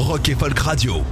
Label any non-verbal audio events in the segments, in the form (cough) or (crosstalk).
Rock et Folk Radio.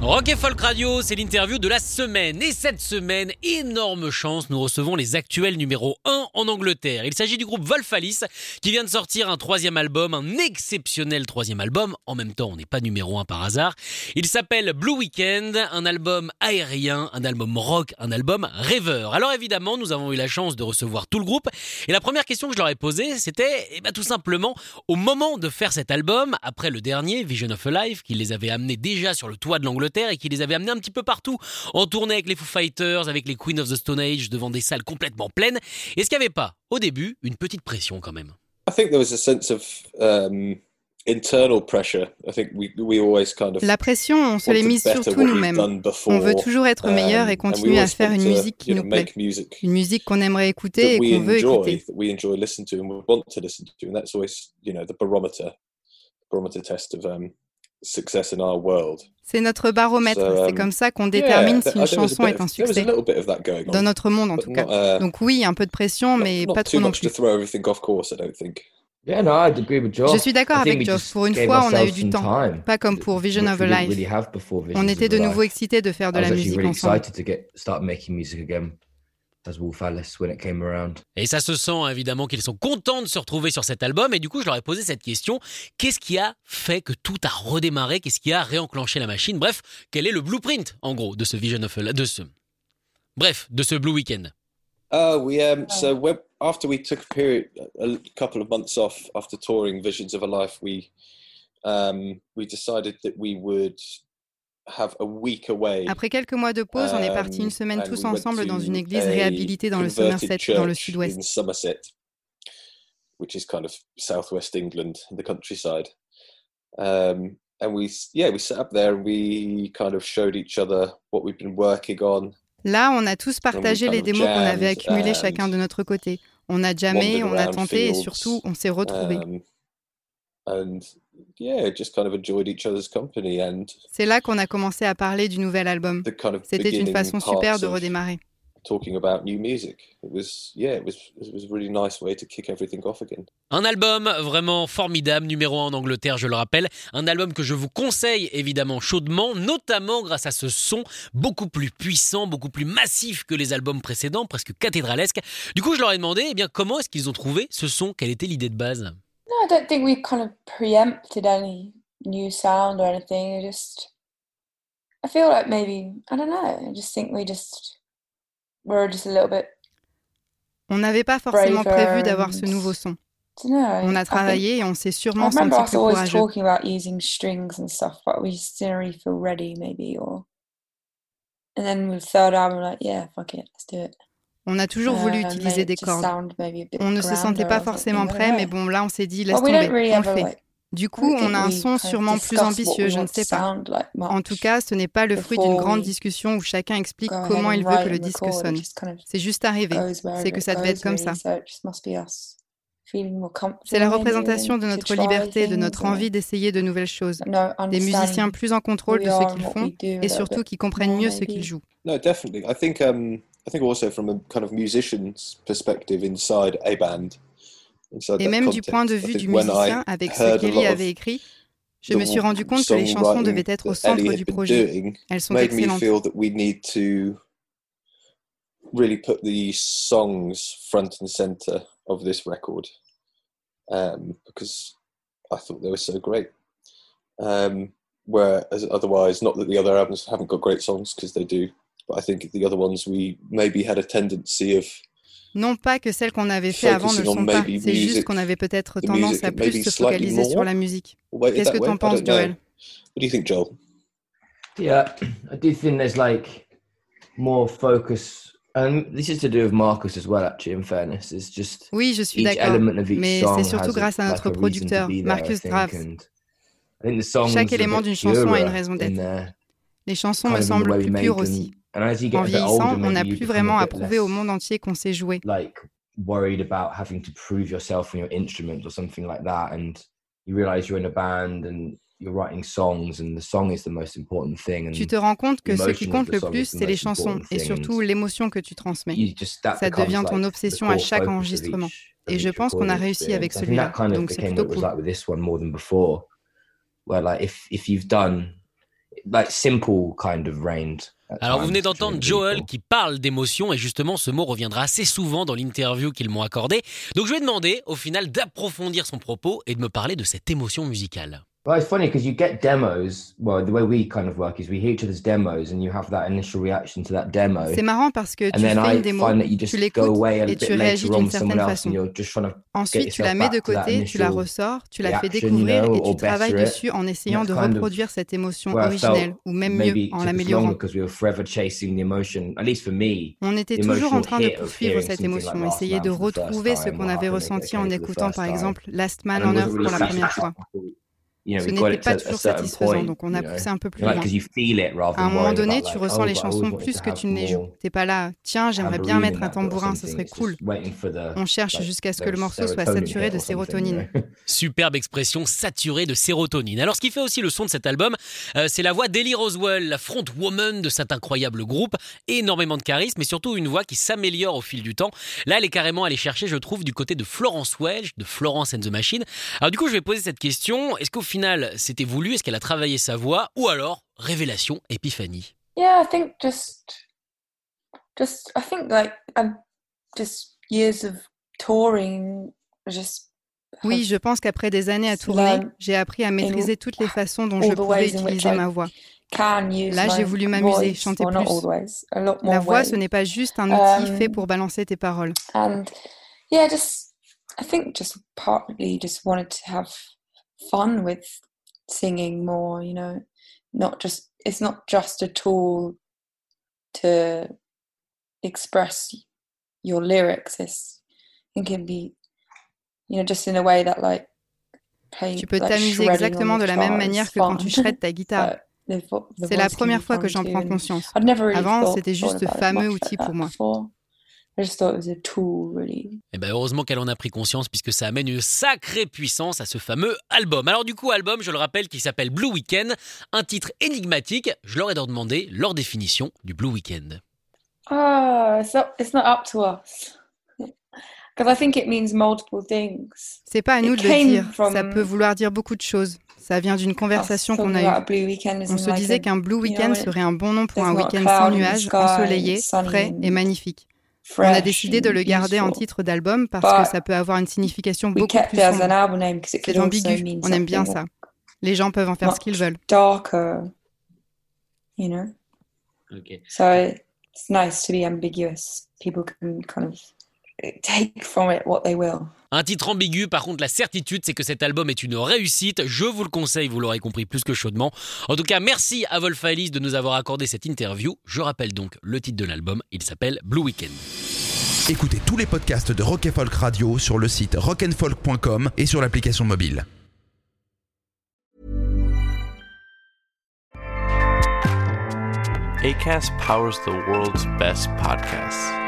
Rock et Folk Radio, c'est l'interview de la semaine. Et cette semaine, énorme chance, nous recevons les actuels numéro 1 en Angleterre. Il s'agit du groupe Wolfalis qui vient de sortir un troisième album, un exceptionnel troisième album. En même temps, on n'est pas numéro 1 par hasard. Il s'appelle Blue Weekend, un album aérien, un album rock, un album rêveur. Alors évidemment, nous avons eu la chance de recevoir tout le groupe. Et la première question que je leur ai posée, c'était eh ben, tout simplement, au moment de faire cet album, après le dernier, Vision of a Life, qui les avait amenés déjà sur le toit de l'Angleterre, et qui les avait amenés un petit peu partout, en tournée avec les Foo Fighters, avec les Queen of the Stone Age, devant des salles complètement pleines. Est-ce qu'il n'y avait pas, au début, une petite pression quand même La pression, on se l'est mise surtout nous-mêmes. On veut toujours être meilleur et um, continuer à faire une musique qui nous plaît, une musique qu'on aimerait écouter et qu'on veut écouter. C'est notre baromètre, c'est comme ça qu'on détermine si une chanson est un succès. Dans notre monde en tout cas. Uh, Donc oui, un peu de pression, mais pas trop non plus. Je suis d'accord avec Josh. Pour une fois, on a eu du temps. Pas comme pour Vision of a Life. On était de nouveau excités de faire de la musique ensemble. Et ça se sent évidemment qu'ils sont contents de se retrouver sur cet album. Et du coup, je leur ai posé cette question qu'est-ce qui a fait que tout a redémarré? Qu'est-ce qui a réenclenché la machine? Bref, quel est le blueprint, en gros, de ce Vision of de ce, bref, de ce Blue Weekend? Oh, we um. So when, after we took a period, a couple of months off after touring Visions of a Life, we um we decided that we would Après quelques mois de pause, on est parti une um, semaine tous ensemble dans une église réhabilitée dans le Somerset, dans le sud-ouest. which is kind of southwest England, the countryside. Um, and we, yeah, we sat up there and we kind of showed each other what we've been working on. Là, on a tous partagé les démos qu'on avait accumulées chacun de notre côté. On a jamais, on a tenté et surtout, on s'est retrouvés. Um, c'est là qu'on a commencé à parler du nouvel album. C'était une façon super de redémarrer. Un album vraiment formidable, numéro 1 en Angleterre, je le rappelle. Un album que je vous conseille évidemment chaudement, notamment grâce à ce son beaucoup plus puissant, beaucoup plus massif que les albums précédents, presque cathédralesque. Du coup, je leur ai demandé eh bien, comment est-ce qu'ils ont trouvé ce son, quelle était l'idée de base? Don't think we kind of preempted any new sound or anything. just, I feel like maybe, I don't know, I just think we just, were just a little bit. On n'avait pas forcément prévu d'avoir ce nouveau son. On a travaillé et on s'est sûrement senti plus courageux. Remember us always talking about using strings and stuff, but we just didn't really feel ready, maybe, or. And then with the third album, like, yeah, fuck it, let's do it. On a toujours voulu euh, utiliser des cordes. On ne se sentait pas forcément prêt, mais bon, là, on s'est dit, laisse tomber, on le fait. Du coup, on a un son sûrement plus ambitieux, je ne sais pas. En tout cas, ce n'est pas le fruit d'une grande discussion où chacun explique comment il veut que le disque sonne. C'est juste arrivé. C'est que ça devait être comme ça. C'est la représentation de notre liberté, de notre envie d'essayer de nouvelles choses. Des musiciens plus en contrôle de ce qu'ils font et surtout qui comprennent mieux ce qu'ils jouent. I think also from a kind of musician's perspective inside a band. Et même du point de vue du musicien, avec ce qu'Ellie avait écrit, je me suis rendu compte que les chansons devaient être au centre du projet. Elles sont excellentes. really put the songs front and center of this record um, because I thought they were so great. Um, whereas otherwise, not that the other albums haven't got great songs because they do, But I think the other ones we maybe had a tendency of non pas que celles qu'on avait fait avant ne sont pas, c'est juste qu'on avait peut-être tendance à plus se focaliser sur la musique. Qu'est-ce que tu en penses, Joel? What do you think, Joel? Yeah, I do think there's like more focus Oui, je suis d'accord. Mais c'est surtout grâce à notre producteur, Marcus Graves. Chaque élément d'une chanson a une raison d'être. Les chansons me semblent plus pures aussi. En vieillissant, on n'a plus vraiment à prouver au monde entier qu'on sait jouer. worried about having to prove yourself on your instrument or something like that and you realize you're in a band and you're writing songs and the song is the most important thing. tu te rends compte que ce qui compte le plus, c'est les chansons et surtout l'émotion que tu transmets. Ça devient ton obsession à chaque enregistrement. Et je pense qu'on a réussi avec celui-là, donc c'est plutôt cool. Where like if if you've done like simple kind of range alors vous venez d'entendre Joel qui parle d'émotion et justement ce mot reviendra assez souvent dans l'interview qu'ils m'ont accordé. Donc je vais demander au final d'approfondir son propos et de me parler de cette émotion musicale. Well, it's funny because you get demos. Well, the way we kind of work is we hear each other's demos and you have that initial reaction to that demo. C'est marrant parce que tu fais une démo, tu l'écoutes et tu réagis d'une certaine façon. Ensuite, tu la mets de côté, tu la ressors, tu la fais découvrir et tu travailles dessus en essayant de reproduire cette émotion originelle ou même mieux en l'améliorant. On était toujours en train de poursuivre cette émotion, essayer de retrouver ce qu'on avait ressenti en écoutant par exemple Last Man on Earth pour la première (laughs) fois ce n'était pas toujours satisfaisant, donc on a poussé un peu plus loin. À un moment donné, tu ressens oh, les chansons plus que tu ne les joues. T'es pas là, tiens, j'aimerais bien mettre un tambourin, ce serait cool. On cherche jusqu'à ce que le morceau soit saturé de sérotonine. (laughs) Superbe expression, saturé de sérotonine. Alors, ce qui fait aussi le son de cet album, euh, c'est la voix d'Ellie Roswell, la front woman de cet incroyable groupe. Énormément de charisme, mais surtout une voix qui s'améliore au fil du temps. Là, elle est carrément allée chercher, je trouve, du côté de Florence Welch, de Florence and the Machine. Alors, du coup, je vais poser cette question. Est-ce qu'au final, c'était voulu Est-ce qu'elle a travaillé sa voix Ou alors, révélation, épiphanie? Yeah, I think just, just, I think like, just years of touring, just oui, je pense qu'après des années à tourner, j'ai appris à maîtriser toutes les façons dont je pouvais utiliser ma voix. Là, j'ai voulu m'amuser, chanter plus. La voix, ce n'est pas juste un outil fait um, pour balancer tes paroles. Fun with singing more you know not just it's not just a tool to express your lyrics it's it can be you know just in a way that like tu peux t'amuser exactement de la même manière que quand tu shreddes ta guitare. (laughs) C'est la première fois que j'en prends conscience. Avant, c'était juste ce fameux outil pour moi. I just thought it was a tool, really. Et eh ben heureusement qu'elle en a pris conscience puisque ça amène une sacrée puissance à ce fameux album. Alors du coup, album, je le rappelle, qui s'appelle Blue Weekend, un titre énigmatique. Je leur ai demandé leur définition du Blue Weekend. Ah, it's, not, it's not up to us. Because I think it means multiple things. C'est pas à nous de le dire. Ça peut vouloir dire beaucoup de choses. Ça vient d'une conversation qu'on a eue. On se disait qu'un Blue Weekend serait un bon nom pour un week-end sans nuages, ensoleillé, frais et magnifique. On a décidé de le garder en titre d'album parce que ça peut avoir une signification beaucoup plus sombre. C'est ambigu, on aime bien ça. Les gens peuvent en faire ce qu'ils veulent. Darker, you know? Okay. So it's nice to be ambiguous. People can kind of take from it what they will. Un titre ambigu, par contre, la certitude, c'est que cet album est une réussite. Je vous le conseille, vous l'aurez compris plus que chaudement. En tout cas, merci à Wolf Alice de nous avoir accordé cette interview. Je rappelle donc le titre de l'album, il s'appelle Blue Weekend. Écoutez tous les podcasts de Rock Folk Radio sur le site rockandfolk.com et sur l'application mobile. ACAST powers the world's best podcasts.